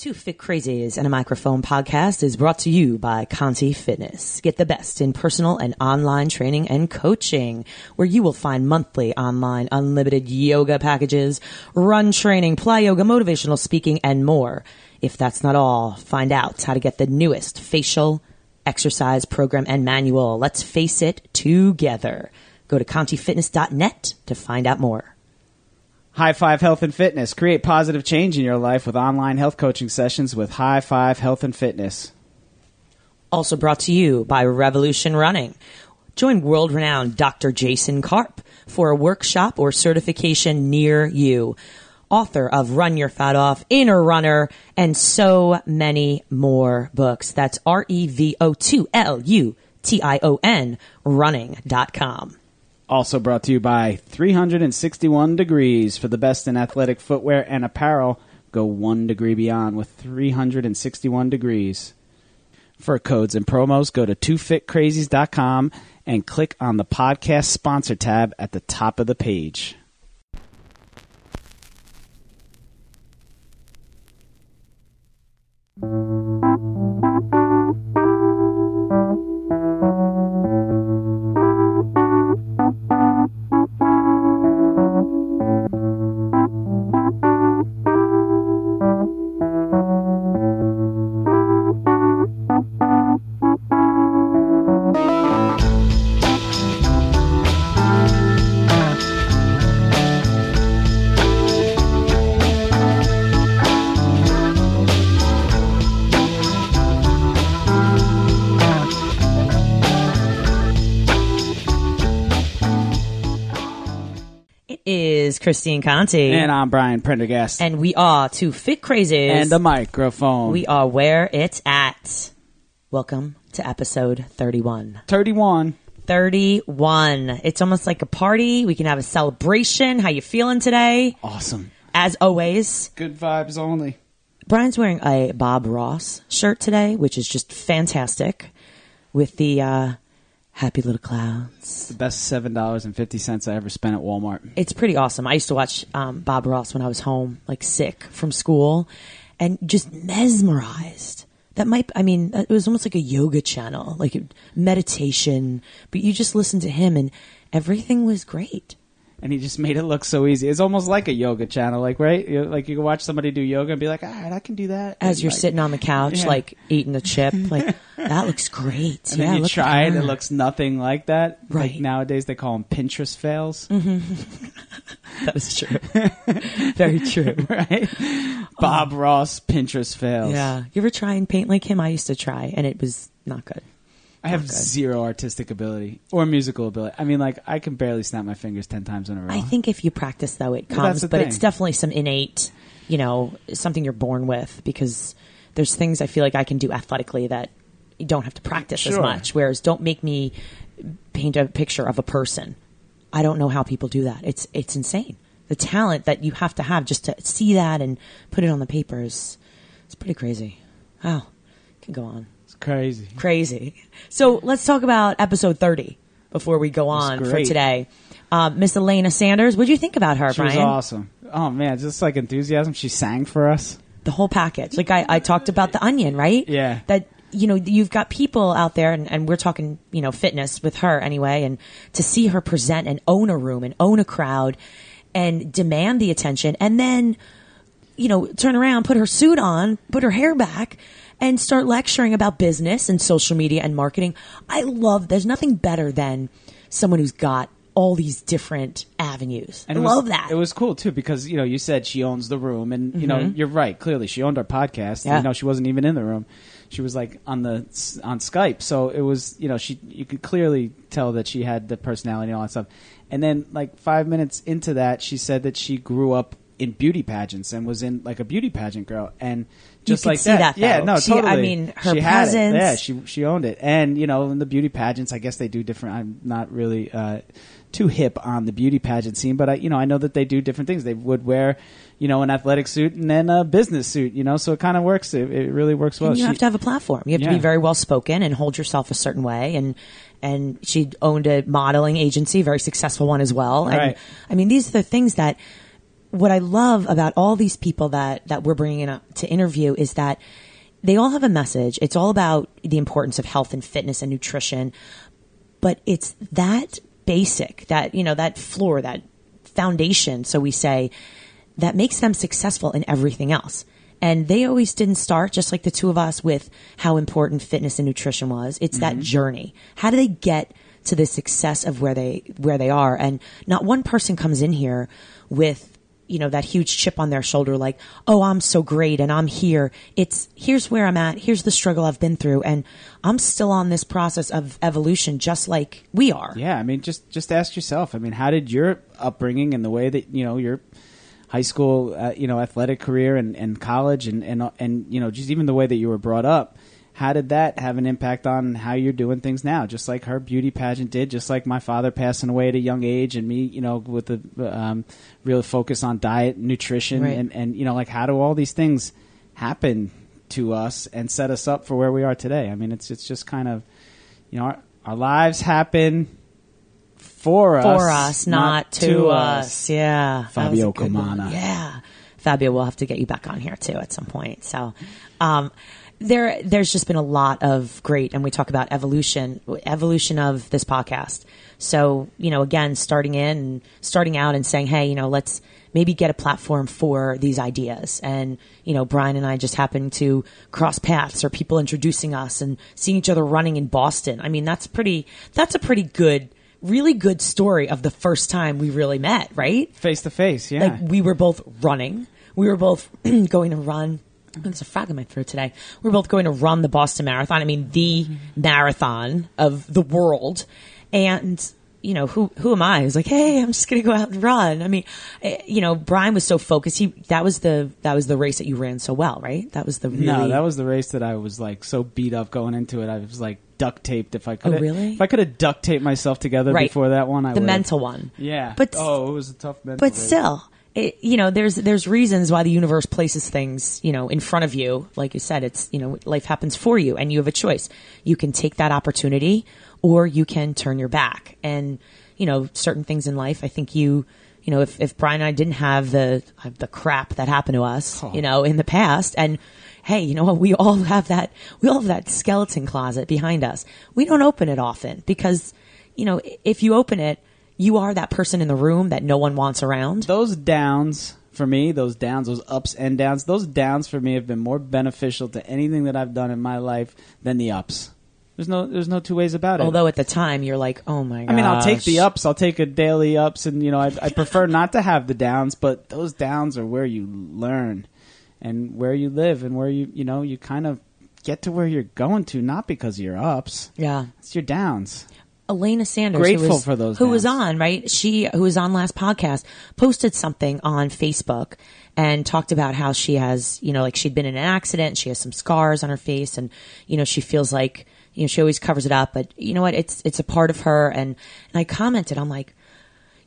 Two Fit Crazies and a Microphone podcast is brought to you by Conti Fitness. Get the best in personal and online training and coaching, where you will find monthly online unlimited yoga packages, run training, play yoga, motivational speaking, and more. If that's not all, find out how to get the newest facial exercise program and manual. Let's face it together. Go to contifitness.net to find out more. High Five Health and Fitness. Create positive change in your life with online health coaching sessions with High Five Health and Fitness. Also brought to you by Revolution Running. Join world renowned Dr. Jason Karp for a workshop or certification near you. Author of Run Your Fat Off, Inner Runner, and so many more books. That's R E V O 2 L U T I O N running.com. Also brought to you by 361 Degrees. For the best in athletic footwear and apparel, go one degree beyond with 361 Degrees. For codes and promos, go to twofitcrazies.com and click on the podcast sponsor tab at the top of the page. Christine Conti. And I'm Brian Prendergast. And we are Two Fit Crazies. And the microphone. We are where it's at. Welcome to episode 31. 31. 31. It's almost like a party. We can have a celebration. How you feeling today? Awesome. As always, Good vibes only. Brian's wearing a Bob Ross shirt today, which is just fantastic with the uh, happy little clouds. The best $7.50 I ever spent at Walmart. It's pretty awesome. I used to watch um, Bob Ross when I was home, like sick from school, and just mesmerized. That might, I mean, it was almost like a yoga channel, like meditation, but you just listened to him and everything was great. And he just made it look so easy. It's almost like a yoga channel, like right, You- like you can watch somebody do yoga and be like, "All right, I can do that." As And, you're like- sitting on the couch, Yeah. like eating a chip, like that looks great. and yeah, then you try it, it looks nothing like that. Right. Like nowadays they call them Pinterest fails, mm-hmm. That is true. Very true. right? Bob oh. Ross Pinterest fails. Yeah. You ever try and paint like him? I used to try, and it was not good. I have zero artistic ability or musical ability. I mean, like I can barely snap my fingers ten times in a row. I think if you practice, though, it comes. the but it's thing. definitely some innate, you know, something you're born with because there's things I feel like I can do athletically that you don't have to practice as Sure. much. Whereas, don't make me paint a picture of a person. I don't know how people do that. It's it's insane. The talent that you have to have just to see that and put it on the paper is it's pretty crazy. Wow, can go on crazy. crazy. So let's talk about episode 30 before we go on for today. Um, Miss Elena Sanders, what do you think about her, She was awesome. Oh man, just like enthusiasm. She sang for us. The whole package. Like I, I talked about the onion, right? Yeah. That, you know, you've got people out there and, and we're talking, you know, fitness with her anyway. And to see her present and own a room and own a crowd and demand the attention and then, you know, turn around, put her suit on, put her hair back and start lecturing about business and social media and marketing. I love, there's nothing better than someone who's got all these different avenues. And I was- love that. It was cool too because you know you said she owns the room, and you know mm-hmm. you're right. Clearly, she owned our podcast. Yeah. You know, she wasn't even in the room; she was like on the on Skype. So it was you know she you could clearly tell that she had the personality and all that stuff. And then like five minutes into that, she said that she grew up in beauty pageants and was in like a beauty pageant girl and just like see that, yeah no She- I totally mean, her she presence. yeah she she owned it and you know in the beauty pageants i guess they do different i'm not really uh too hip on the beauty pageant scene but i you know i know that they do different things they would wear you know an athletic suit and then a business suit you know so it kind of works it, it really works well and you She- have to have a platform. You have to be very well spoken and hold yourself a certain way. And and she owned a modeling agency, very successful one as well. And Right. I mean, these are the things that what I love about all these people that that we're bringing up to interview is that they all have a message. It's all about the importance of health and fitness and nutrition, but it's that basic, that you know, that floor, that foundation, so we say, that makes them successful in everything else. And they always didn't start, just like the two of us, with how important fitness and nutrition was. It's that mm-hmm. journey. How do they get to the success of where they where they are? And not one person comes in here with you know that huge chip on their shoulder, like, oh, I'm so great and I'm here. It's here's where I'm at. Here's the struggle I've been through, and I'm still on this process of evolution, just like we are. Yeah, I mean, just just ask yourself. I mean, how did your upbringing and the way that you know your high school, uh, you know, athletic career and, and college and, and and you know, just even the way that you were brought up, how did that have an impact on how you're doing things now? Just like her beauty pageant did, just like my father passing away at a young age, and me, you know, with the um, real focus on diet, nutrition, Right. and and you know, like how do all these things happen to us and set us up for where we are today? I mean, it's it's just kind of, you know, our, our lives happen for us, for us, not, to, us. Yeah. That was a Fabio. Comana. Yeah. Fabio, we'll have to get you back on here too at some point. So, um, there, there's just been a lot of great, and we talk about evolution, evolution of this podcast. So, you know, again, starting in and starting out and saying, hey, you know, let's maybe get a platform for these ideas. And, you know, Brian and I just happened to cross paths or people introducing us and seeing each other running in Boston. I mean, that's pretty, that's a pretty good, really good story of the first time we really met, right? face to face. Yeah, Like we were both running. We were both going to run. There's a frog in my throat today. We're both going to run the Boston Marathon. I mean, the marathon of the world. And you know who who am I? Who's like, hey, I'm just gonna go out and run. I mean, eh, you know, Brian was so focused. He that was the that was the race that you ran so well, right? That was the really No, that was the race that I was like so beat up going into it. I was like duct taped. If I could, Oh, really? If I could have duct taped myself together Right. before that one, I the would've. mental one. Yeah, But- oh, it was a tough mental. but race. still it, you know there's there's reasons why the universe places things you know in front of you. Like you said it's you know life happens for you and you have a choice. You can take that opportunity or you can turn your back. And you know certain things in life i think you you know if, if brian and i didn't have the the crap that happened to us you know in the past and hey you know what? We all have that we all have that skeleton closet behind us. We don't open it often because you know if you open it you are that person in the room that no one wants around. those downs for me, those downs, those ups and downs, those downs for me have been more beneficial to anything that I've done in my life than the ups. There's no, there's no two ways about it. Although at the time you're like, oh my god. I mean, I'll take the ups. I'll take a daily ups, and you know, I, I prefer not to have the downs. But those downs are where you learn, and where you live, and where you, you know, you kind of get to where you're going to, not because of your ups. Yeah. It's your downs. Elena Sanders, Grateful who was, for those who was on, right? She, who was on last podcast, posted something on Facebook and talked about how she has, you know, like she'd been in an accident, she has some scars on her face, and you know, she feels like, you know, she always covers it up, but you know what? It's it's a part of her, and and I commented, I'm like.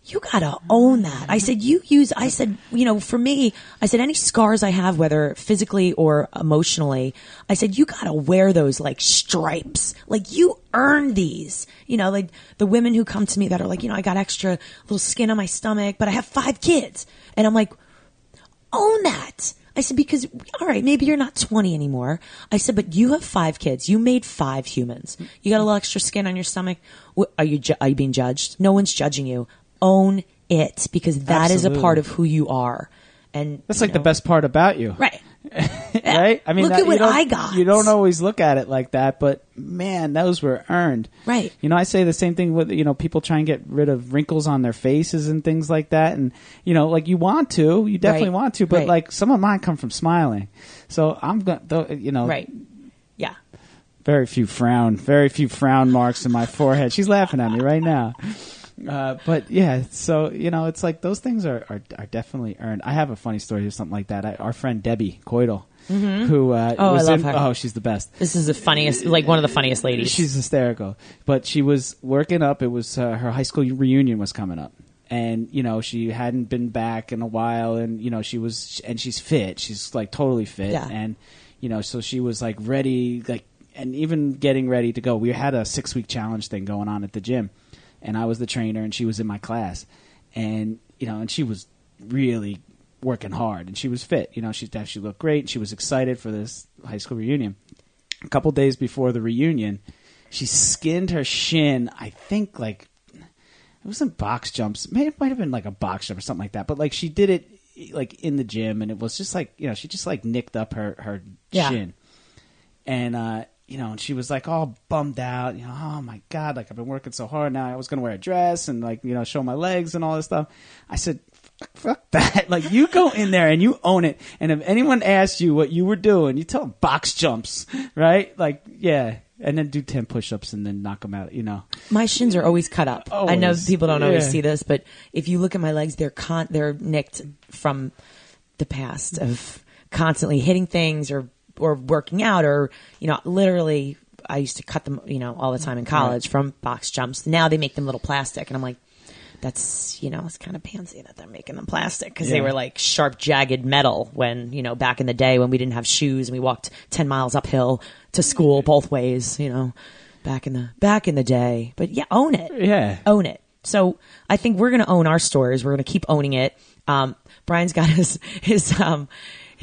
You gotta own that. I said, you use, I said, you know, for me, I said, any scars I have, whether physically or emotionally, I said, you gotta wear those like stripes. Like you earned these. You know, like the women who come to me that are like, you know, I got extra little skin on my stomach, but I have five kids. And I'm like, own that. I said, because, all right, maybe you're not 20 anymore. I said, but you have five kids. You made five humans. You got a little extra skin on your stomach. Are you, ju- are you being judged? No one's judging you. Own it because that is a part of who you are. And That's like the best part about you, Right. right? I mean, Look that- at what you don't- I got. You don't always look at it like that, but man, those were earned. Right. You know, I say the same thing with you know people try and get rid of wrinkles on their faces and things like that, and you know, like you want to, you definitely Right. want to, but Right. like some of mine come from smiling. So I'm going, to, you know, Right. Yeah. very few frown, very few frown marks in my forehead. She's laughing at me right now. Uh, but yeah, so you know, it's like those things are, are, are definitely earned. I have a funny story or something like that. I, our friend Debbie Coydle, who uh, Oh, I love in, her. oh, she's the best. This is the funniest, like one of the funniest ladies. She's hysterical. But she was working up. It was uh, her high school reunion was coming up, and you know she hadn't been back in a while, and you know she was, and she's fit. She's like totally fit, Yeah. and you know so she was like ready, like and even getting ready to go. We had a six week challenge thing going on at the gym, and I was the trainer, and she was in my class, and you know, and she was really working hard, and she was fit. You know, she she looked great. And she was excited for this high school reunion. A couple days before the reunion, she skinned her shin. I think like it wasn't box jumps. Maybe it might have been like a box jump or something like that. But like she did it like in the gym, and it was just like you know she just like nicked up her her Yeah. shin, and uh, you know, and she was like all bummed out. You know, oh my god, like I've been working so hard. Now I was going to wear a dress and like you know show my legs and all this stuff. I said. "Fuck- Fuck that! Like you go in there and you own it. And if anyone asks you what you were doing, you tell them box jumps, right? Like yeah, and then do ten push-ups and then knock them out. You know, My shins are always cut up. I know people don't always see this, but if you look at my legs, they're con- they're nicked from the past of constantly hitting things or or working out or you know literally I used to cut them you know all the time in college from box jumps. Now they make them little plastic, and I'm like. That's you know it's kind of pansy that they're making them plastic because they were like sharp jagged metal when you know back in the day when we didn't have shoes and we walked ten miles uphill to school both ways you know back in the back in the day. But yeah own it. Yeah. own it. So i think we're gonna own our stores we're gonna keep owning it. Um brian's got his his um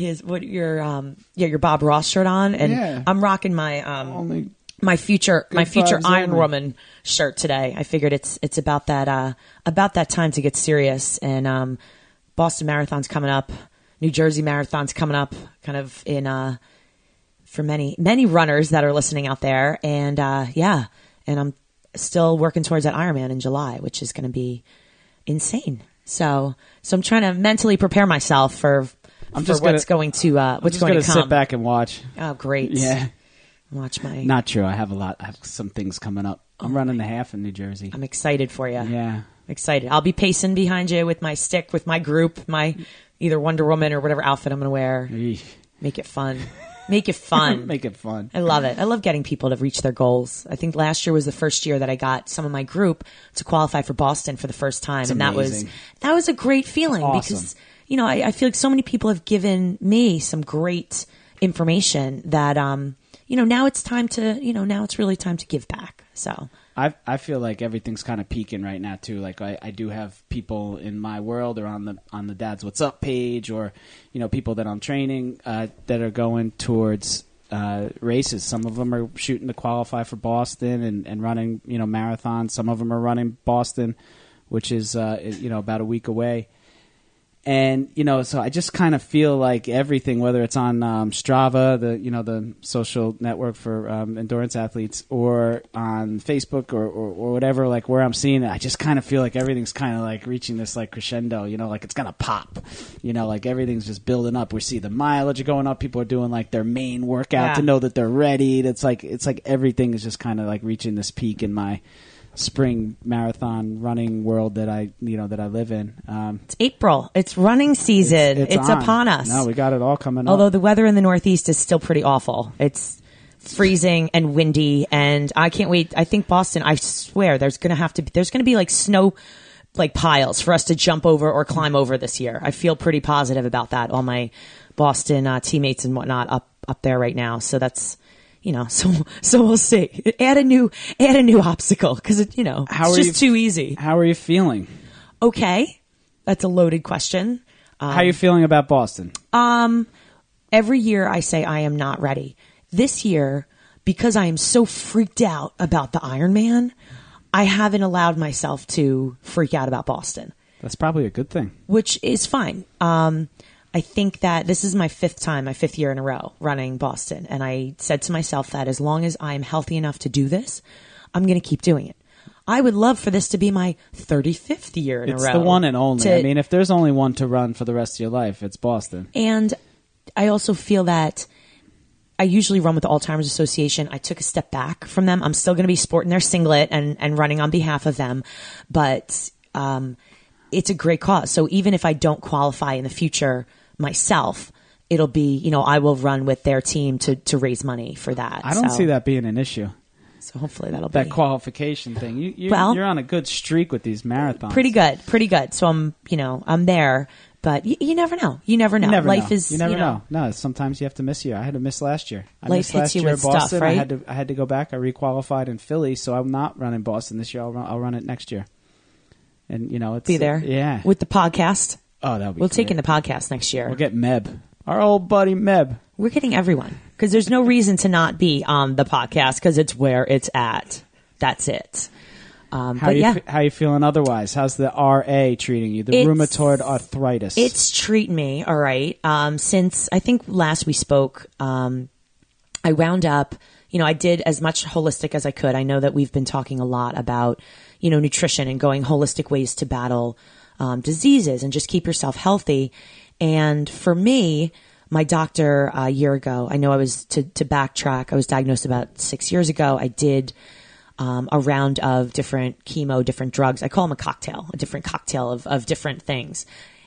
his what your um yeah your bob ross shirt on. And Yeah. i'm rocking my um Only my future my future iron only. woman shirt today. I figured it's it's about that uh about that time to get serious. And um boston marathon's coming up. New jersey marathon's coming up kind of in uh for many many runners that are listening out there. And uh yeah. And i'm still working towards that ironman in july which is going to be insane. So so i'm trying to mentally prepare myself for I'm just what's gonna- going to uh I'm just going gonna come sit back and watch. oh great Yeah, watch my not true. I have a lot. I have some things coming up. I'm running the half in New Jersey. i'm excited for you Yeah, excited. I'll be pacing behind you with my stick, with my group, my either Wonder Woman or whatever outfit I'm going to wear. Eesh. Make it fun. Make it fun. make it fun. I love it. I love getting people to reach their goals. I think last year was the first year that I got some of my group to qualify for Boston for the first time, and that was that was a great feeling Awesome. because you know I, I feel like so many people have given me some great information that um you know now it's time to you know now it's really time to give back. So I I feel like everything's kind of peaking right now too. Like I, I do have people in my world or on the on the Dad's What's Up page, or you know people that I'm training uh, that are going towards uh, races. Some of them are shooting to qualify for Boston and, and running you know marathons. Some of them are running Boston, which is uh, you know about a week away. And you know, so I just kind of feel like everything, whether it's on um, Strava, the you know the social network for um, endurance athletes, or on Facebook or, or, or whatever, like where I'm seeing it, I just kind of feel like everything's kind of like reaching this like crescendo. You know, like it's gonna pop. You know, like everything's just building up. We see the mileage going up. People are doing like their main workout Yeah. to know that they're ready. It's like it's like everything is just kind of like reaching this peak in my spring marathon running world that I you know that I live in. Um, it's April. It's running season. It's, on. upon us. No, we got it all coming Although up. the weather in the Northeast is still pretty awful. It's freezing and windy, and I can't wait. I think Boston. I swear, there's gonna have to. Be, there's gonna be like snow, like piles for us to jump over or climb over this year. I feel pretty positive about that. All my Boston uh, teammates and whatnot up up there right now. So that's. You know, so so we'll see. Add a new add a new obstacle because it you know How it's are just you- too easy. How are you feeling? Okay, that's a loaded question. How are you feeling about Boston? Um, every year I say I am not ready. This year, because I am so freaked out about the Ironman, I haven't allowed myself to freak out about Boston, That's probably a good thing. which is fine. Um, I think that this is my fifth time, my fifth year in a row running Boston. And I said to myself that as long as I'm healthy enough to do this, I'm going to keep doing it. I would love for this to be my 35th year in It's a row. It's the one and only. to- I mean, if there's only one to run for the rest of your life, it's Boston. And I also feel that I usually run with the Alzheimer's Association. I took a step back from them. I'm still going to be sporting their singlet and, and running on behalf of them, but um, it's a great cause. So even if I don't qualify in the future myself, it'll be you know I will run with their team to to raise money for that. I don't So- see that being an issue. So hopefully that'll be That be qualification thing. You, you, Well- you're on a good streak with these marathons. pretty good, pretty good. So I'm you know I'm there, but y- you never know. You never know. You never Life know. is You never you know, know. No, sometimes you have to miss a year. I had to miss last year. I Life missed last you year with Boston. stuff, I had to I had to go back. I requalified in Philly, so I'm not running Boston this year. I'll run, I'll run it next year. And you know, it's Be there. Yeah. with the podcast. Oh, that would be We'll take in the podcast next year. We'll get Meb, our old buddy Meb. We're getting everyone because there's no reason to not be on the podcast because it's where it's at. That's it. Um, How but you yeah, fe- how you feeling otherwise? How's the RA treating you? The It's- rheumatoid arthritis. it's treating me all right. Um, since I think last we spoke, um, I wound up, you know, I did as much holistic as I could. I know that we've been talking a lot about, you know, nutrition and going holistic ways to battle um, diseases and just keep yourself healthy. And for me, my doctor uh, a year ago, I know I was to, to backtrack. I was diagnosed about six years ago. I did um, a round of different chemo, different drugs. I call them a cocktail, a different cocktail of, of different things.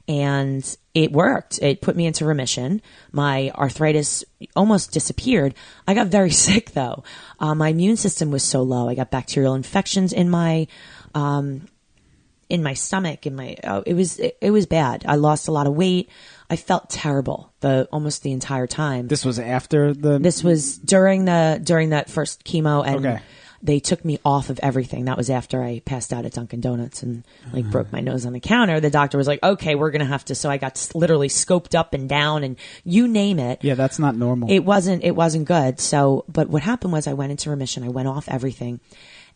And it worked. It put me into remission. My arthritis almost disappeared. I got very sick though. Uh, my immune system was so low. I got bacterial infections in my, um, in my stomach in my oh, it was it, it was bad. I lost a lot of weight. I felt terrible the almost the entire time. This was after the. this was during the during that first chemo and Okay. they took me off of everything. That was after i passed out at dunkin' donuts and like broke my nose on the counter. The doctor was like okay we're gonna have to so i got s- literally scoped up and down and you name it. Yeah, that's not normal. it wasn't it wasn't good. So but what happened was i went into remission. I went off everything.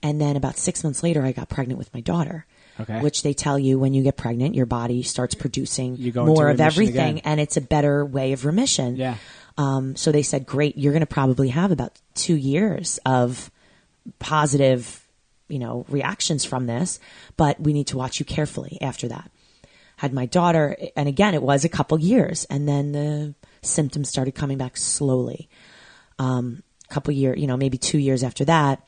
And then about six months later i got pregnant with my daughter Okay. which they tell you when you get pregnant your body starts producing more of everything again. and it's a better way of remission Yeah. um, so they said great you're going to probably have about two years of positive you know reactions from this but we need to watch you carefully after that had my daughter and again it was a couple years and then the symptoms started coming back slowly um, a couple year you know maybe two years after that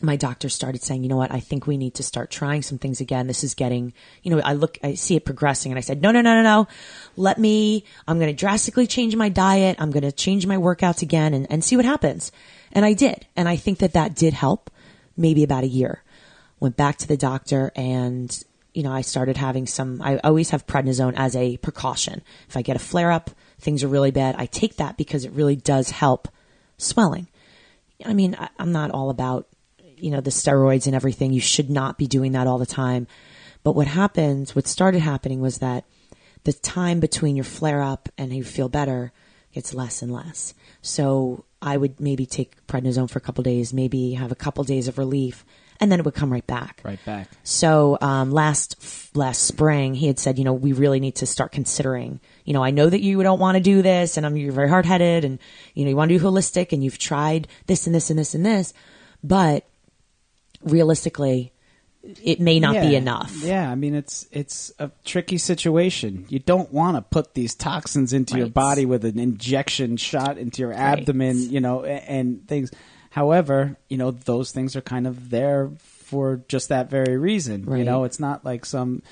my doctor started saying you know what? I think we need to start trying some things again. This is getting you know i look i see it progressing. And i said no no no no no. Let me i'm going to drastically change my diet. I'm going to change my workouts again and, and see what happens. And i did. And i think that that did help maybe about a year. Went back to the doctor and you know i started having some i always have prednisone as a precaution. If i get a flare up things are really bad. I take that because it really does help swelling. I mean, I, I'm not all about, you know, the steroids and everything. You should not be doing that all the time. But what happened, what started happening was that the time between your flare up and you feel better gets less and less. So I would maybe take prednisone for a couple days, maybe have a couple days of relief, and then it would come right back. right back. So um, last last spring, he had said, you know, we really need to start considering. You know, I know that you don't want to do this, and I'm you're very hard headed, and you know you want to do holistic, and you've tried this and this and this and this, but realistically, it may not be enough. Yeah, I mean it's it's a tricky situation. You don't want to put these toxins into your body with an injection shot into your abdomen, you know, and things. However, you know those things are kind of there for just that very reason. You know, it's not like some.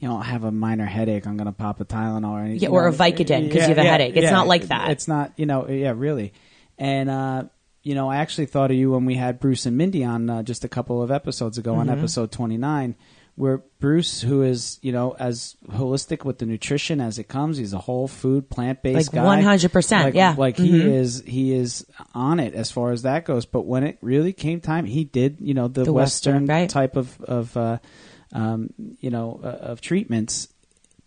You know, have a minor headache. I'm going to pop a Tylenol or anything. Yeah, or a Vicodin 'cause you have a headache. It's not like that. It's not. You know. Yeah, really. And uh, you know, I actually thought of you when we had Bruce and Mindy on uh, just a couple of episodes ago Mm-hmm. on episode 29, where Bruce, who is, you know, as holistic with the nutrition as it comes, he's a whole food, plant based Like guy. 100%, Like- yeah. Like he Mhm. is, he is on it as far as that goes. But when it really came time, he did, you know, the, The Western, Western, right. type of, of uh, um, you know, uh, of treatments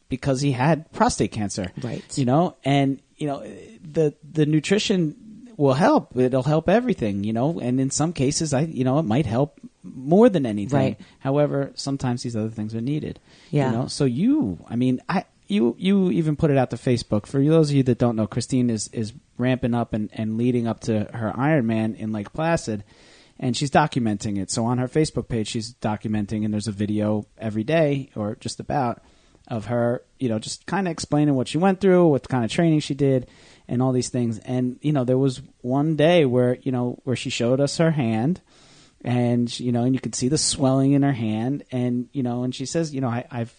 because he had prostate cancer. Right. You know, and, you know, the, the nutrition will help. It'll help everything, you know, and in some cases, I, you know, it might help more than anything. Right. However, sometimes these other things are needed. Yeah. You know, so you, I mean, I, you, you even put it out to Facebook. For those of you that don't know, Christine is, is ramping up and, and leading up to her Ironman in Lake Placid and she's documenting it. So on her Facebook page, she's documenting, and there's a video every day or just about of her, you know, just kind of explaining what she went through, what kind of training she did, and all these things. And you know, there was one day where you know where she showed us her hand, and you know, and you could see the swelling in her hand, and you know, and she says, you know, I, I've.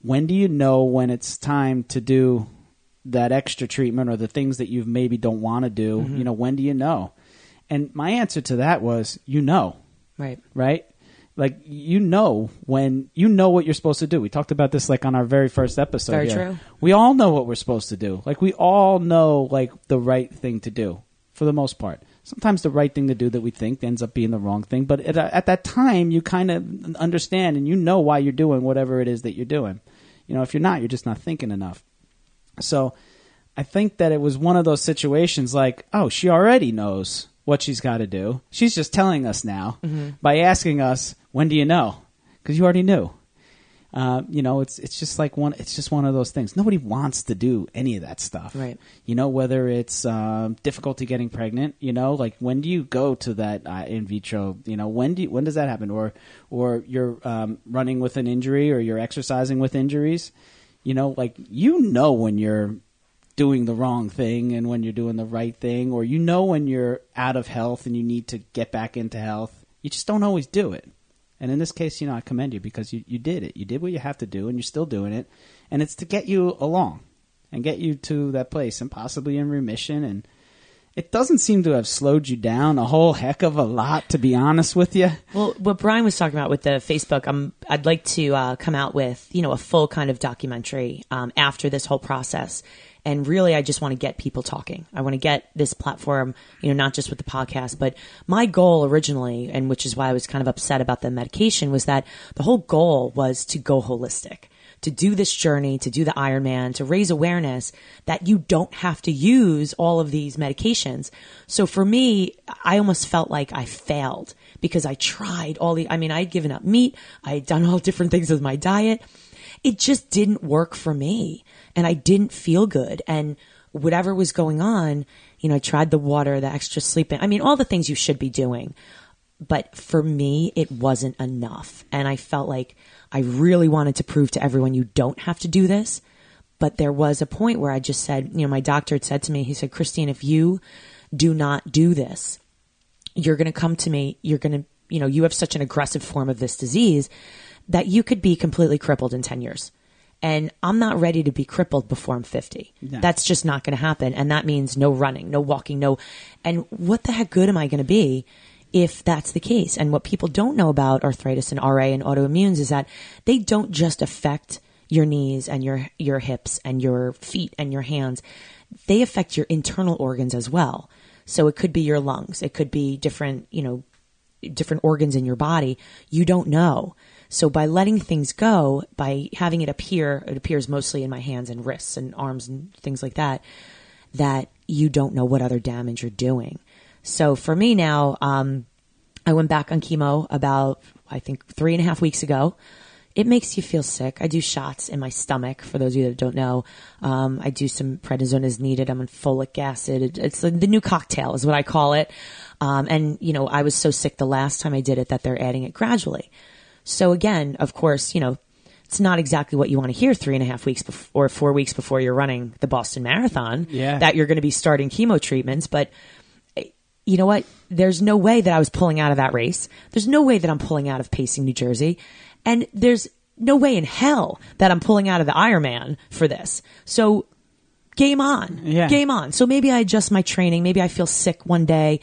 When do you know when it's time to do that extra treatment or the things that you maybe don't want to do? Mm-hmm. You know, when do you know? And my answer to that was, you know, Right. right? Like you know when you know what you're supposed to do. We talked about this like on our very first episode. Very here. true. We all know what we're supposed to do. Like we all know like the right thing to do for the most part. Sometimes the right thing to do that we think ends up being the wrong thing, but at, at that time you kind of understand and you know why you're doing whatever it is that you're doing. You know, if you're not, you're just not thinking enough. So I think that it was one of those situations like, oh, she already knows what she's got to do. She's just telling us now mm-hmm. by asking us, when do you know? Because you already knew. Uh, you know, it's it's just like one. It's just one of those things. Nobody wants to do any of that stuff, Right. You know, whether it's um, difficulty getting pregnant. You know, like when do you go to that uh, in vitro? You know, when do you, when does that happen? Or or you're um, running with an injury, or you're exercising with injuries. You know, like you know when you're doing the wrong thing and when you're doing the right thing, or you know when you're out of health and you need to get back into health. You just don't always do it. And in this case, you know, I commend you because you, you did it. You did what you have to do, and you're still doing it. And it's to get you along and get you to that place and possibly in remission. And it doesn't seem to have slowed you down a whole heck of a lot, to be honest with you. Well, what Brian was talking about with the Facebook, um, I'd like to uh, come out with you know a full kind of documentary um, after this whole process. And really, I just want to get people talking. I want to get this platform, you know, not just with the podcast, but my goal originally, and which is why I was kind of upset about the medication, was that the whole goal was to go holistic to do this journey, to do the Ironman, to raise awareness that you don't have to use all of these medications. So for me, I almost felt like I failed because I tried all the, I mean, I had given up meat. I had done all different things with my diet. It just didn't work for me and I didn't feel good. And whatever was going on, you know, I tried the water, the extra sleeping. I mean, all the things you should be doing but for me, it wasn't enough. And I felt like I really wanted to prove to everyone you don't have to do this. But there was a point where I just said, you know, my doctor had said to me, he said, Christine, if you do not do this, you're going to come to me, you're going to, you know, you have such an aggressive form of this disease that you could be completely crippled in 10 years. And I'm not ready to be crippled before I'm 50. No. That's just not going to happen. And that means no running, no walking, no. And what the heck good am I going to be if that's the case? And what people don't know about arthritis and RA and autoimmunes is that they don't just affect your knees and your, your hips and your feet and your hands. They affect your internal organs as well. So it could be your lungs. It could be different, you know, different organs in your body. You don't know. So by letting things go, by having it appear, it appears mostly in my hands and wrists and arms and things like that, that you don't know what other damage you're doing. So for me now, um, I went back on chemo about, I think, three and a half weeks ago. It makes you feel sick. I do shots in my stomach. For those of you that don't know, um, I do some prednisone as needed. I'm on folic acid. It's the new cocktail, is what I call it. Um, and you know, I was so sick the last time I did it that they're adding it gradually. So again, of course, you know, it's not exactly what you want to hear three and a half weeks bef- or four weeks before you're running the Boston Marathon. Yeah. That you're going to be starting chemo treatments, but eh, you know what? There's no way that I was pulling out of that race. There's no way that I'm pulling out of pacing New Jersey. And there's no way in hell that I'm pulling out of the Ironman for this. So game on. Yeah. Game on. So maybe I adjust my training. Maybe I feel sick one day.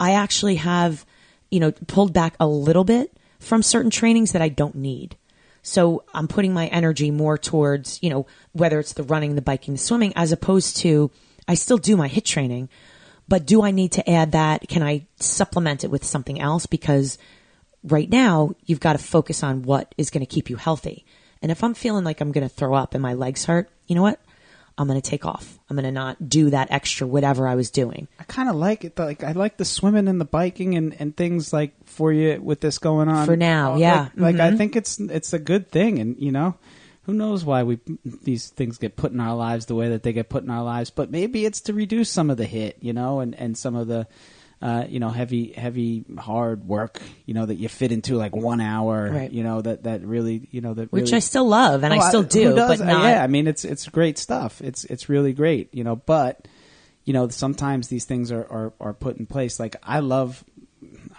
I actually have, you know, pulled back a little bit from certain trainings that I don't need. So I'm putting my energy more towards, you know, whether it's the running, the biking, the swimming, as opposed to I still do my HIIT training, but do I need to add that? Can I supplement it with something else? Because right now you've got to focus on what is going to keep you healthy. And if I'm feeling like I'm going to throw up and my legs hurt, you know what? I'm going to take off. I'm going to not do that extra whatever I was doing. I kind of like it. Like I like the swimming and the biking and, and things like for you with this going on For now, Uh, yeah. Like, like, I think it's it's a good thing, and you know, who knows why we these things get put in our lives the way that they get put in our lives. But maybe it's to reduce some of the HIIT, you know, and and some of the. Uh, you know, heavy, heavy, hard work. You know that you fit into like one hour. Right. You know that that really, you know that Which really, I still love and Oh, I still do, but not. yeah, I mean, it's it's great stuff. It's it's really great, you know. But you know, sometimes these things are are, are put in place. Like I love,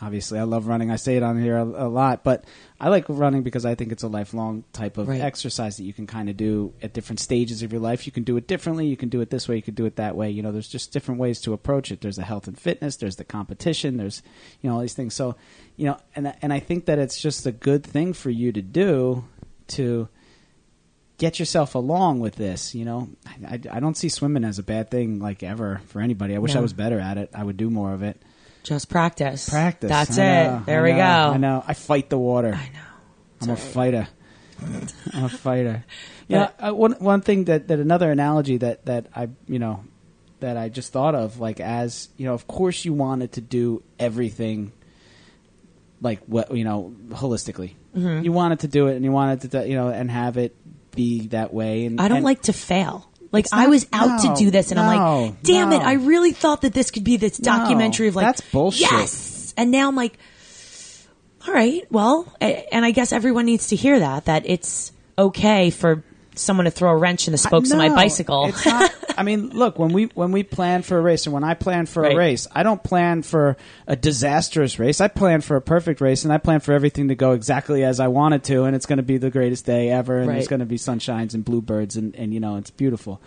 obviously, I love running. I say it on here a, a lot, but I like running because I think it's a lifelong type of Right. exercise that you can kind of do at different stages of your life. You can do it differently. You can do it this way. You can do it that way. You know, there's just different ways to approach it. There's the health and fitness. There's the competition. There's you know all these things. So you know, and and I think that it's just a good thing for you to do to get yourself along with this. You know, I, I, I don't see swimming as a bad thing like ever for anybody. I wish I was better at it. I would do more of it. Just practice. Practice. That's it. there I we know, go. I know. I fight the water. I know. I'm a fighter. I'm a fighter. Yeah, uh, one one thing that, that another analogy that that I you know that I just thought of like as you know, of course you wanted to do everything like what you know holistically. Mm-hmm. You wanted to do it, and you wanted to you know and have it be that way. And I don't and- like to fail. Like It's I oh, was out no, to do this, and I'm like, damn it! I really thought that this could be this No, documentary of like that's bullshit. Yes, and now I'm like, all right, well, and I guess everyone needs to hear that that it's okay for someone to throw a wrench in the spokes of my bicycle. It's not. I mean, look when we when we plan for a race, and when I plan for Right. a race, I don't plan for a disastrous race. I plan for a perfect race, and I plan for everything to go exactly as I want it to, and it's going to be the greatest day ever, and there's going to be sunshines and bluebirds, and and you know it's beautiful.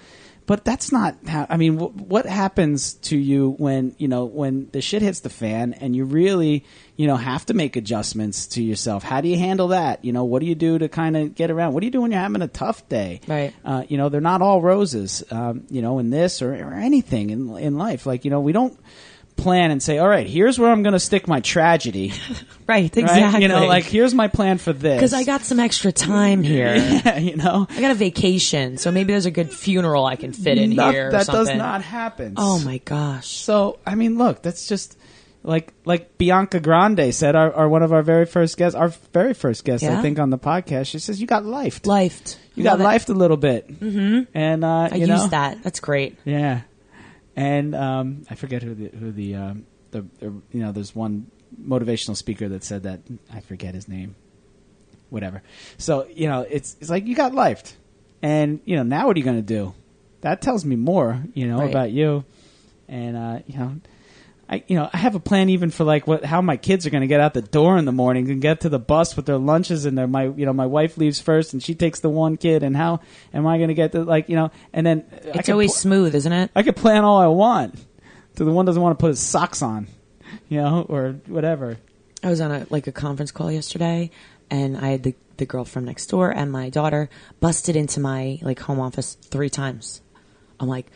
But that's not how. I mean, wh- what happens to you when you know when the shit hits the fan, and you really you know have to make adjustments to yourself? How do you handle that? You know, what do you do to kind of get around? What do you do when you're having a tough day? Right. Uh, you know, they're not all roses. Um, you know, in this or, or anything in in life, like you know, we don't plan and say, "All right, here's where I'm going to stick my tragedy." right, right? exactly. You know, like here's my plan for this. because I got some extra time here. yeah, you know, I got a vacation, so maybe there's a good funeral I can fit in Not- here. or that does not happen. Oh my gosh! So I mean, look, that's just like like Bianca Grande said, our, our one of our very first guests, our very first guest, I think, on the podcast. She says, "You got lifed. Lifed. you got Love it. lifed a little bit." Mm-hmm. And uh, I you use know, that. That's great. Yeah, and um, I forget who the who the, um, the you know there's one motivational speaker that said that I forget his name. Whatever. So you know it's it's like you got lifed, and you know now what are you going to do? That tells me more, you know, Right. about you, and uh, you know. I, you know, I have a plan even for like what how my kids are going to get out the door in the morning and get to the bus with their lunches and their my you know my wife leaves first and she takes the one kid and how am I going to get to like you know and then It's always pl- smooth, isn't it? I could plan all I want. To the one doesn't want to put his socks on, you know, or whatever. I was on a like a conference call yesterday, and I had the the girl from next door and my daughter busted into my like home office three times. I'm like,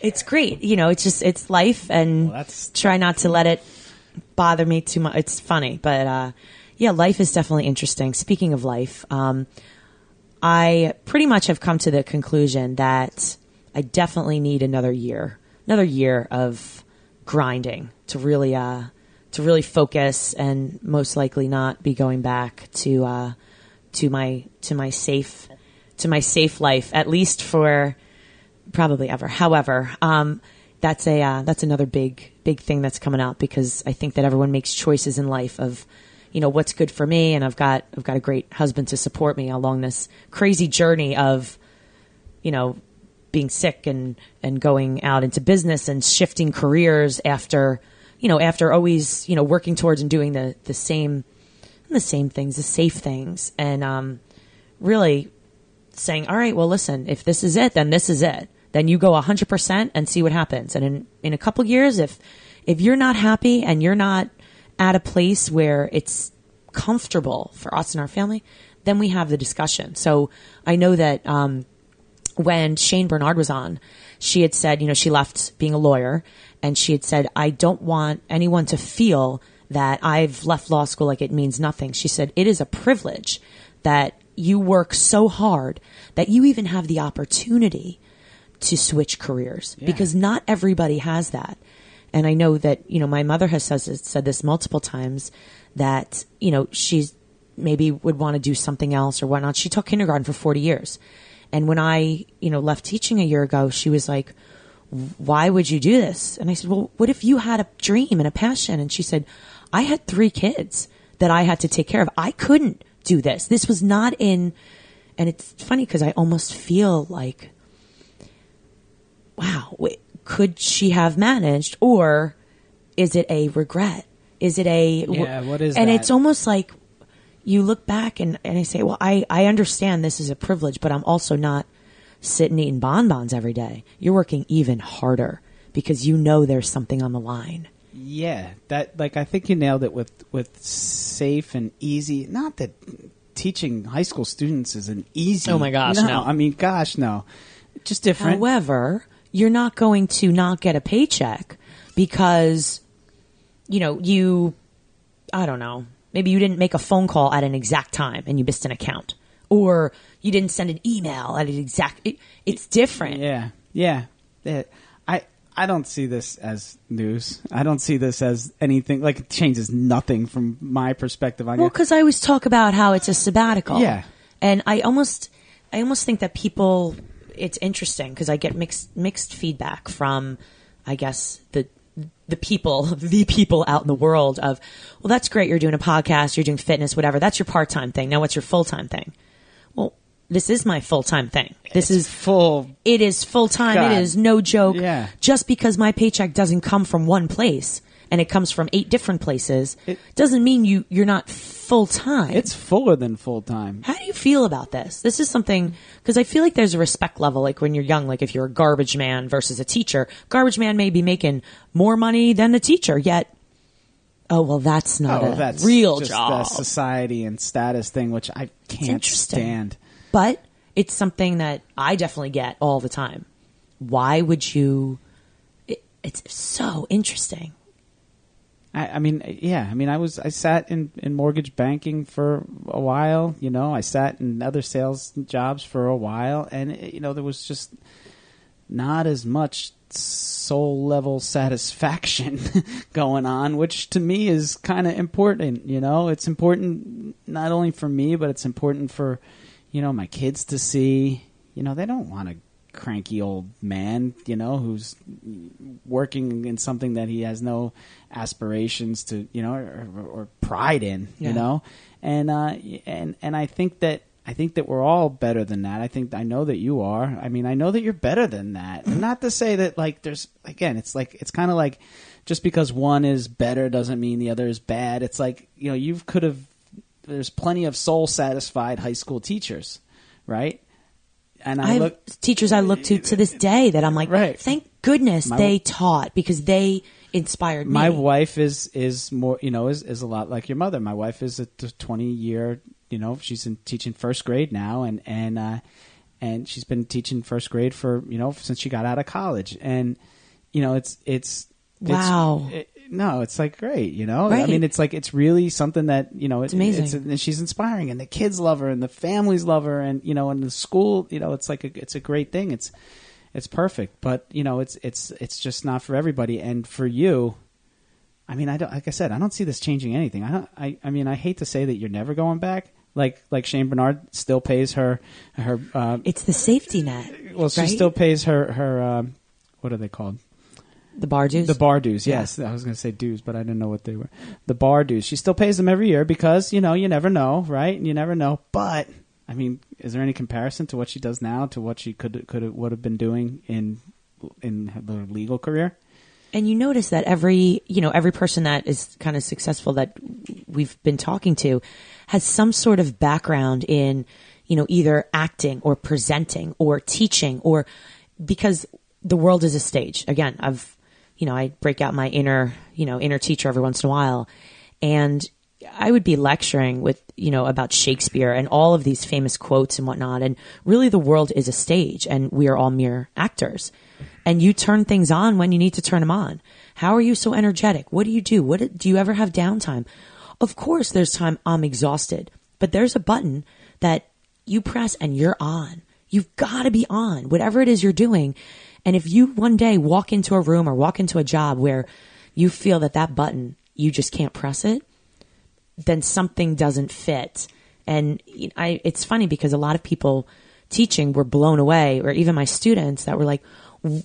it's great, you know. It's just it's life, and Well, try not to let it bother me too much. It's funny, but uh, yeah, life is definitely interesting. Speaking of life, um, I pretty much have come to the conclusion that I definitely need another year, another year of grinding to really, uh, to really focus and most likely not be going back to, uh, to my, to my safe, to my safe life, at least for probably ever. However, um, that's a uh, that's another big big thing that's coming out because I think that everyone makes choices in life of you know what's good for me, and I've got I've got a great husband to support me along this crazy journey of you know being sick and and going out into business and shifting careers after you know after always you know working towards and doing the the same the same things the safe things and um really saying, all right, well, listen, if this is it, then this is it. Then you go 100% and see what happens. And in, in a couple years, if, if you're not happy and you're not at a place where it's comfortable for us and our family, then we have the discussion. So I know that, um, when Shane Bernard was on, she had said, you know, she left being a lawyer and she had said, I don't want anyone to feel that I've left law school like it means nothing. She said, it is a privilege that you work so hard that you even have the opportunity to switch careers because not everybody has that. And I know that, you know, my mother has says, said this multiple times that, you know, she's maybe would want to do something else or whatnot. She taught kindergarten for 40 years. And when I, you know, left teaching a year ago, she was like, why would you do this? And I said, well, what if you had a dream and a passion? And she said, I had three kids that I had to take care of. I couldn't do this. This was not in, and it's funny because I almost feel like, wow, wait, could she have managed or is it a regret? Is it a, Yeah, what is and that? it's almost like you look back and, and I say, well, I, I understand this is a privilege, but I'm also not sitting eating bonbons every day. You're working even harder because you know there's something on the line. Yeah, that like I think you nailed it with with safe and easy. Not that teaching high school students is an easy. Oh my gosh, no. I mean, gosh, no. Just different. However, you're not going to not get a paycheck because, you know, you, I don't know. maybe you didn't make a phone call at an exact time and you missed an account, or you didn't send an email at an exact. It, it's different. Yeah, yeah. It- I I don't see this as news. I don't see this as anything like it changes nothing from my perspective on Well, because I always talk about how it's a sabbatical. Yeah. and I almost, I almost think that people, it's interesting because I get mixed mixed feedback from, I guess the the people, the people out in the world of, well, that's great. You're doing a podcast, you're doing fitness, whatever. That's your part time thing. Now, what's your full time thing? Well, this is my full time thing. This is full. it is full time. It is no joke. Yeah. Just because my paycheck doesn't come from one place and it comes from eight different places It- doesn't mean you you're not full time. It's fuller than full time. How do you feel about this? This is something because I feel like there's a respect level. Like when you're young, like if you're a garbage man versus a teacher, garbage man may be making more money than the teacher. Yet, oh well, that's not Oh, a that's real job. society and status thing, which I can't stand. but it's something that I definitely get all the time. Why would you? It, it's so interesting. I, I mean, yeah. I mean, I was I sat in, in mortgage banking for a while. You know, I sat in other sales jobs for a while, and eh, you know, there was just not as much soul level satisfaction going on, which to me is kind of important. You know, it's important not only for me, but it's important for you know my kids to see. You know, they don't want a cranky old man. You know, who's working in something that he has no aspirations to, you know, or, or, or pride in. Yeah. You know, and uh, and and I think that. I think that we're all better than that. I think I know that you are. I mean, I know that you're better than that. Not to say that like there's again, it's like it's kind of like just because one is better doesn't mean the other is bad. It's like, you know, you've could have there's plenty of soul satisfied high school teachers, right? And I I have look teachers I look to to this day that I'm like, Right. thank goodness My- they taught because they inspired me. my wife is is more you know is is a lot like your mother my wife is a 20 year you know she's in teaching first grade now and and uh and she's been teaching first grade for you know since she got out of college and you know it's it's it's- Wow. it- no it's like great you know i mean it's like it's really something that you know It's amazing. it's, and she's inspiring and the kids love her and the families love her and you know and the school you know it's like a, it's a great thing it's it's perfect but you know it's it's it's just not for everybody and for you I mean, I don't. Like I said, I don't see this changing anything. I don't. I. I mean, I hate to say that you're never going back. Like like Shane Bernard still pays her her. Uh, it's the safety net. well, she right? still pays her her. Um, what are they called? The bar dues. The bar dues. Yes, I was going to say dues, but I didn't know what they were. The bar dues. She still pays them every year because you know you never know, right? You never know. But I mean, is there any comparison to what she does now to what she could could would have been doing in in her legal career? and you notice that every you know every person that is kind of successful that we've been talking to has some sort of background in you know either acting or presenting or teaching or because the world is a stage again i've you know i break out my inner you know inner teacher every once in a while and i would be lecturing with you know about shakespeare and all of these famous quotes and whatnot and really the world is a stage and we are all mere actors and you turn things on when you need to turn them on. How are you so energetic? What do you do? What do you ever have downtime? Of course, there's time I'm exhausted, but there's a button that you press and you're on. You've got to be on, whatever it is you're doing. And if you one day walk into a room or walk into a job where you feel that that button, you just can't press it, then something doesn't fit. And I, it's funny because a lot of people teaching were blown away, or even my students that were like,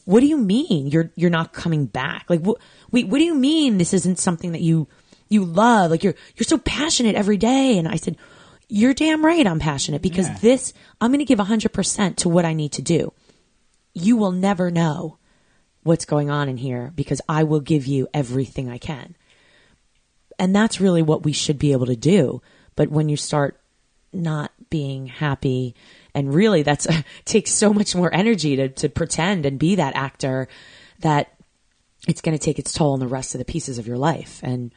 "What do you mean you're you're not coming back? Like, what? Wait, what do you mean this isn't something that you you love? Like you're you're so passionate every day." And I said, "You're damn right, I'm passionate because Yeah. this I'm going to give hundred percent to what I need to do. You will never know." What's going on in here because I will give you everything I can. And that's really what we should be able to do. But when you start not being happy, and really that's takes so much more energy to, to pretend and be that actor that it's going to take its toll on the rest of the pieces of your life. And,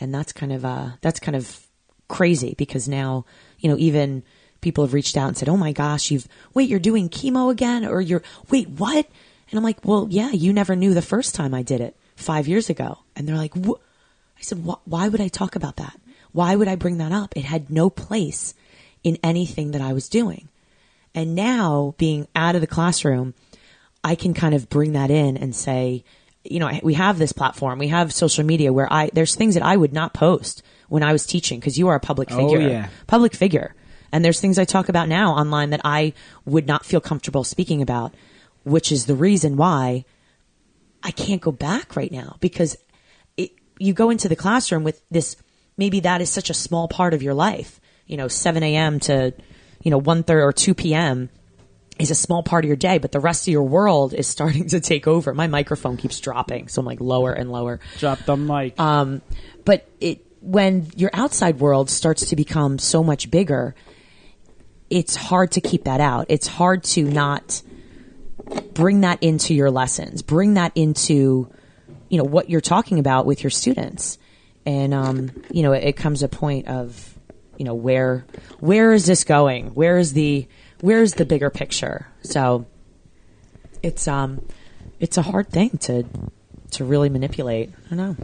and that's kind of, uh, that's kind of crazy because now, you know, even people have reached out and said, Oh my gosh, you've, wait, you're doing chemo again? Or you're, wait, what? And I'm like, well, yeah, you never knew the first time I did it five years ago. And they're like, "Wh-" I said, why would I talk about that? Why would I bring that up? It had no place in anything that I was doing. And now being out of the classroom, I can kind of bring that in and say, you know, we have this platform, we have social media where I, there's things that I would not post when I was teaching because you are a public Oh, figure. yeah. Public figure. And there's things I talk about now online that I would not feel comfortable speaking about, which is the reason why I can't go back right now because it, you go into the classroom with this, maybe that is such a small part of your life, you know, 7 a.m. to, you know, 1 or 2 p.m. is a small part of your day, but the rest of your world is starting to take over. My microphone keeps dropping, so I'm like lower and lower. Drop the mic. Um, but it, when your outside world starts to become so much bigger, it's hard to keep that out. It's hard to not bring that into your lessons, bring that into, you know, what you're talking about with your students. And, um, you know, it, it comes a point of, you know, where, where is this going? Where is the, where is the bigger picture? So it's, um, it's a hard thing to, to really manipulate. I know.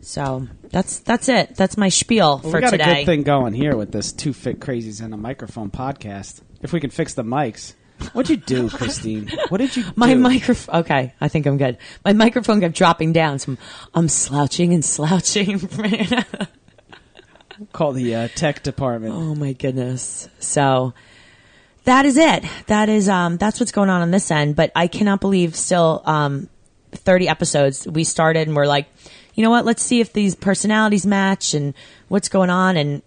So that's that's it. That's my spiel Well, for we got today. a good thing going here with this two fit crazies and a microphone podcast. If we can fix the mics, what'd you do, Christine? What did you? My microphone. Okay, I think I'm good. My microphone kept dropping down, so I'm, I'm slouching and slouching. Call the uh, tech department. oh my goodness. So that is it. That is um that's what's going on on this end. But I cannot believe still um 30 episodes. We started and we're like, you know what? Let's see if these personalities match and what's going on. And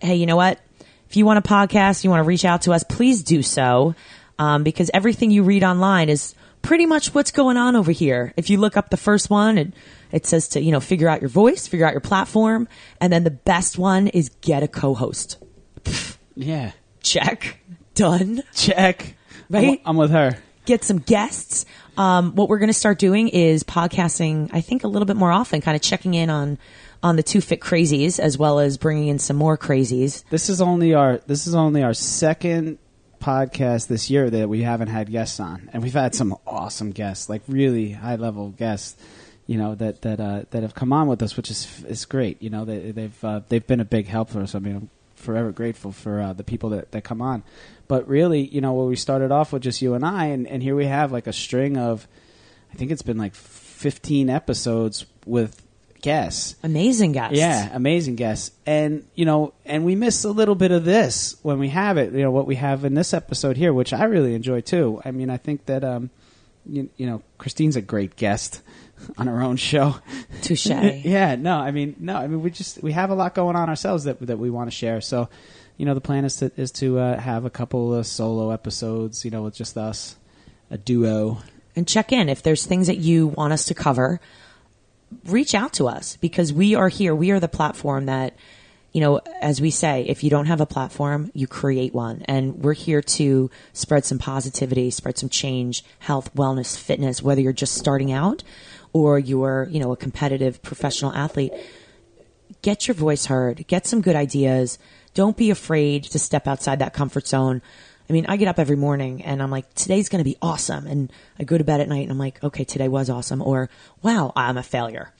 hey, you know what? If you want a podcast, you want to reach out to us, please do so. Um, because everything you read online is pretty much what's going on over here. If you look up the first one, it, it says to, you know, figure out your voice, figure out your platform. And then the best one is get a co-host. Yeah, Check. Done. check. Right? I'm with her. Get some guests. Um, what we're going to start doing is podcasting, I think a little bit more often, kind of checking in on, on the two fit crazies as well as bringing in some more crazies. This is only our this is only our second podcast this year that we haven't had guests on, and we've had some awesome guests, like really high level guests, you know that that uh, that have come on with us, which is is great. You know they, they've uh, they've been a big help for us. I mean, I'm forever grateful for uh, the people that that come on. But really, you know, where we started off with just you and I, and, and here we have like a string of, I think it's been like 15 episodes with guests. Amazing guests. Yeah, amazing guests. And, you know, and we miss a little bit of this when we have it, you know, what we have in this episode here, which I really enjoy too. I mean, I think that, um, you, you know, Christine's a great guest on her own show. Touche. yeah, no, I mean, no, I mean, we just, we have a lot going on ourselves that, that we want to share. So, you know, the plan is to, is to, uh, have a couple of solo episodes, you know, with just us, a duo. and check in. If there's things that you want us to cover reach out to us because we are here. We are the platform that you know as we say if you don't have a platform you create one. And we're here to spread some positivity spread some change health wellness fitness whether you're just starting out or you're you know a competitive professional athlete. Get your voice heard, get some good ideas. Don't be afraid to step outside that comfort zone. I mean, I get up every morning and I'm like, today's going to be awesome. And I go to bed at night and I'm like, okay, today was awesome. Or, wow, I'm a failure.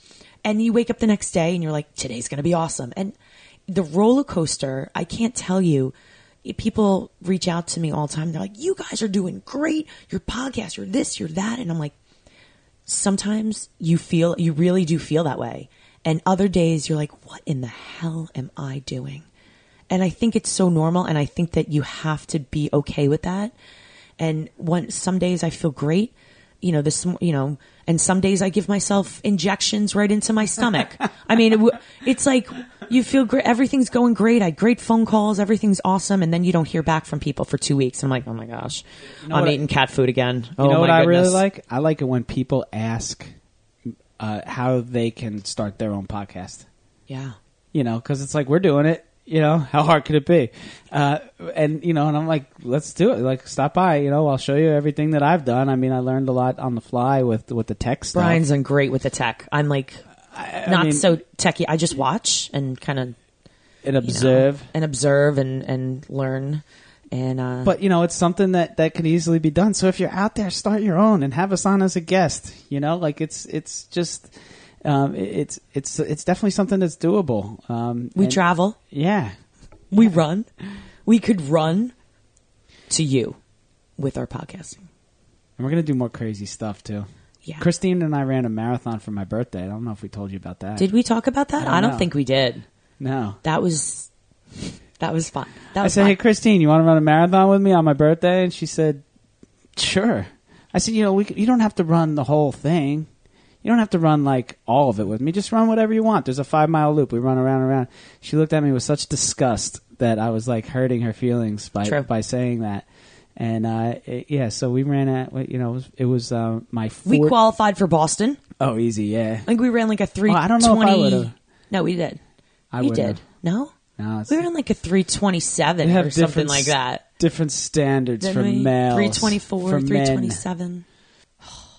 And you wake up the next day and you're like, today's going to be awesome. And the roller coaster, I can't tell you. People reach out to me all the time. They're like, you guys are doing great. Your podcast, you're this, you're that. And I'm like, sometimes you feel you really do feel that way and other days you're like what in the hell am i doing and i think it's so normal and i think that you have to be okay with that. And one some days i feel great you know this you know and some days i give myself injections right into my stomach. I mean it, it's like you feel great everything's going great. I had great phone calls everything's awesome and then you don't hear back from people for two weeks. I'm like oh my gosh know i'm what I- eating cat food again. You oh know what my I really like? I like it when people ask uh, how they can start their own podcast. yeah. You know, because it's like we're doing it. You know, how hard could it be? Uh, and you know, and I'm like, let's do it. Like, stop by. You know, I'll show you everything that I've done. I mean, I learned a lot on the fly with with the tech stuff. Brian's done great with the tech. I'm like I not mean, so techy. I just watch and kind of and observe. and observe and and learn. And uh, But you know, it's something that that could easily be done. So if you're out there, start your own and have us on as a guest. You know, like it's it's just um, it's it's it's definitely something that's doable. Um, We and- travel. Yeah, We run. We could run to you with our podcasting. and we're gonna do more crazy stuff too. Yeah. Christine and I ran a marathon for my birthday. I don't know if we told you about that. Did we talk about that? I don't I don't think we did. No. That was that was fun. That I said, fun. "Hey, Christine, you want to run a marathon with me on my birthday?" And she said, "Sure." I said, "You know, we, you don't have to run the whole thing. You don't have to run like all of it with me. Just run whatever you want. There's a five mile loop. We run around and around." She looked at me with such disgust that I was like hurting her feelings by True. by saying that. And uh, it- yeah, so we ran at you know it was, it was uh, my we qualified for Boston. oh, easy, yeah. I think we ran like a three. Oh, I don't know if I would've. No, we did. I you would've. did. No, No, it's- we ran like a three twenty seven or something like that. Different standards for Didn't we? males. Three twenty four, for three twenty seven.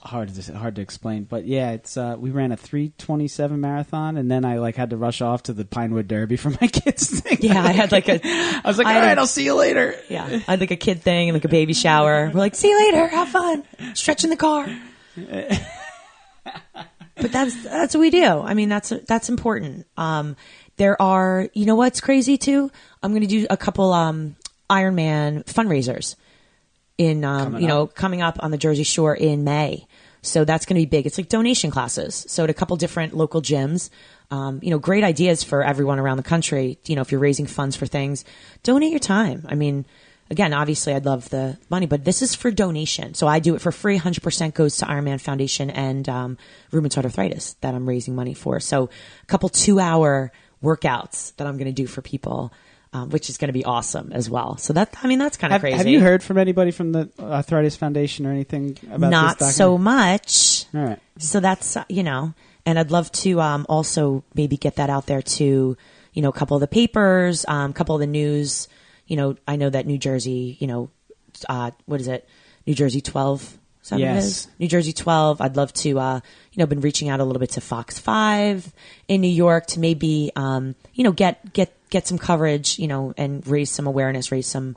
Hard to hard to explain, but yeah, it's uh, we ran a three twenty seven marathon, and then I like had to rush off to the Pinewood Derby for my kids thing. Yeah, I had like a. I was like, all right, a, I'll see you later. Yeah, I had like a kid thing and like a baby shower. We're like, see you later, have fun, stretch in the car. but that's that's what we do. I mean, that's that's important. Um, there are, you know, what's crazy too. I'm going to do a couple um, Ironman fundraisers in, um, you know, up. coming up on the Jersey Shore in May. So that's going to be big. It's like donation classes. So at a couple different local gyms. Um, you know, great ideas for everyone around the country. You know, if you're raising funds for things, donate your time. I mean, again, obviously I'd love the money, but this is for donation. So I do it for free. 100% goes to Ironman Foundation and, um, rheumatoid arthritis that I'm raising money for. So a couple two hour workouts that I'm going to do for people. Um, which is going to be awesome as well. So that, I mean, that's kind of crazy. have you heard from anybody from the Arthritis Foundation or anything about Not this so much. All right. So that's uh, you know, and I'd love to um, also maybe get that out there to you know a couple of the papers, um, a couple of the news. You know, I know that New Jersey, you know, uh, what is it? New Jersey twelve. Is that what it Yes. New Jersey twelve. I'd love to, uh, you know, been reaching out a little bit to Fox Five in New York to maybe, um, you know, get get get some coverage, you know, and raise some awareness, raise some,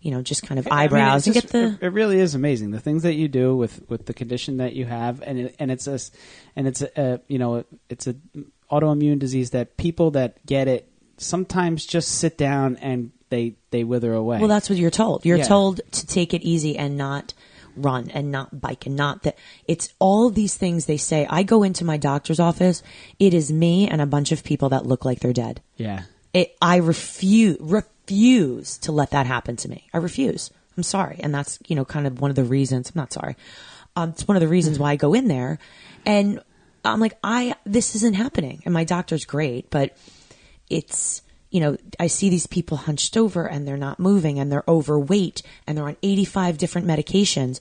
you know, just kind of I mean, eyebrows it's and just- get the. It, it really is amazing the things that you do with with the condition that you have, and it, and it's a, and it's a, a you know it's a autoimmune disease that people that get it sometimes just sit down and they they wither away. Well, that's what you're told. You're Yeah. told to take it easy and not run and not bike and not that. It's all these things they say. I go into my doctor's office. It is me and a bunch of people that look like they're dead. yeah. It, I refuse, refuse to let that happen to me. I refuse. I'm sorry. And that's, you know, kind of one of the reasons. I'm not sorry. Um, it's one of the reasons why I go in there and I'm like, I, this isn't happening. And my doctor's great, but it's, you know, I see these people hunched over and they're not moving and they're overweight and they're on 85 different medications.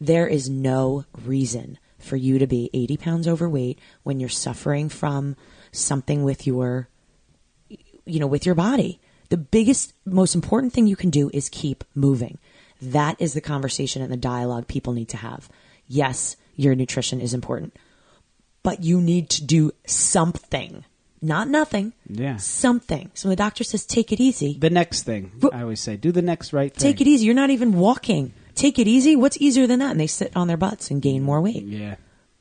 There is no reason for you to be 80 pounds overweight when you're suffering from something with your you know, with your body. The biggest, most important thing you can do is keep moving. That is the conversation and the dialogue people need to have. Yes, your nutrition is important, but you need to do something, not nothing. Yeah. Something. So the doctor says, take it easy. The next thing I always say, do the next right thing. Take it easy. You're not even walking. Take it easy. What's easier than that? And they sit on their butts and gain more weight. Yeah.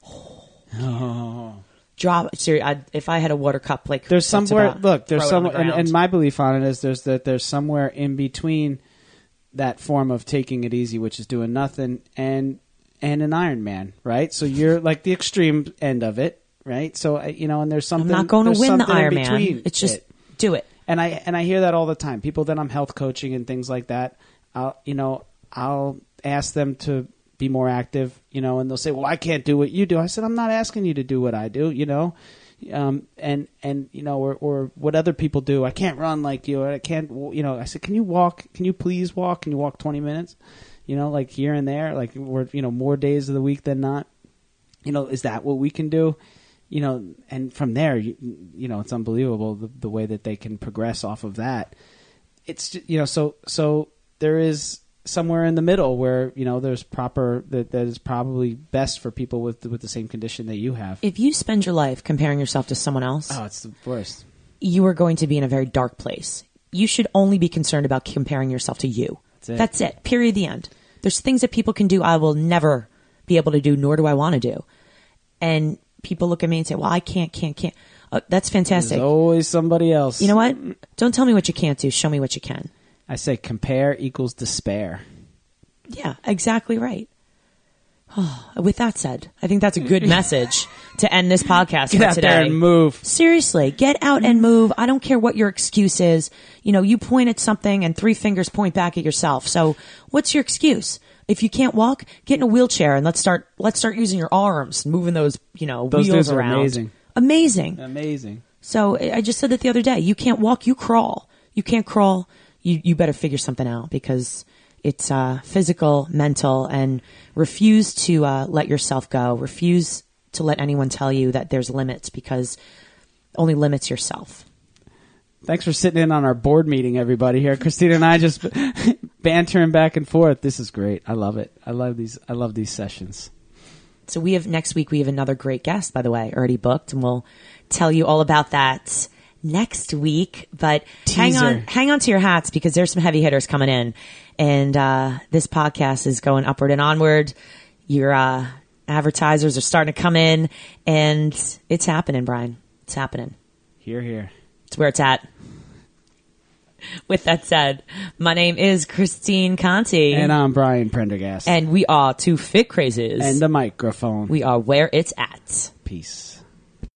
Oh. oh. Drop. I, if I had a water cup, like There's somewhere. about- Look, there's throw it on some, the and, and my belief on it is there's that there's somewhere in between that form of taking it easy, which is doing nothing, and and an Ironman, right? So you're like the extreme end of it, right? So you know, and there's something. I'm not going to win the Ironman. between It's just it. do it. and I and I hear that all the time. People that I'm health coaching and things like that, I'll you know I'll ask them to be more active, you know, and they'll say, "Well, I can't do what you do." I said, "I'm not asking you to do what I do," you know, um, and and you know, or or what other people do. I can't run like you, or I can't, you know. I said, "Can you walk? Can you please walk? Can you walk 20 minutes?" You know, like here and there, like we're you know more days of the week than not. You know, is that what we can do? you know, and from there, you, you know, it's unbelievable the, the way that they can progress off of that. It's you know, so so there is somewhere in the middle where you know there's proper that that is probably best for people with with the same condition that you have. If you spend your life comparing yourself to someone else, oh, it's the worst. you are going to be in a very dark place. You should only be concerned about comparing yourself to you. That's it. That's it. Period. The end. There's things that people can do I will never be able to do, nor do I want to do. And people look at me and say, "Well, I can't, can't, can't." Uh, that's fantastic. There's always somebody else. You know what? Don't tell me what you can't do. Show me what you can. I say compare equals despair. Yeah, exactly right. With that said, I think that's a good message to end this podcast with today. Get for out today. there and move. Seriously, get out and move. I don't care what your excuse is. You know, you point at something and three fingers point back at yourself. So what's your excuse? If you can't walk, get in a wheelchair and let's start, let's start using your arms, moving those, you know, Those wheels around. amazing. Amazing. Amazing. So I I just said that the other day. You can't walk, you crawl. You can't crawl. You you better figure something out because it's uh, physical, mental, and refuse to uh, let yourself go. Refuse to let anyone tell you that there's limits because only limits yourself. Thanks for sitting in on our board meeting, everybody. Here, Christina and I just bantering back and forth. This is great. I love it. I love these. I love these sessions. So we have next week. We have another great guest, by the way, already booked, and we'll tell you all about that next week. But hang on, hang on to your hats because there's some heavy hitters coming in, and uh, this podcast is going upward and onward. Your uh, advertisers are starting to come in, and it's happening, Brian. It's happening. Here, here. It's where it's at. With that said, my name is Christine Conti, And I'm Brian Prendergast. and we are two fit crazies. and the microphone. we are where it's at. Peace.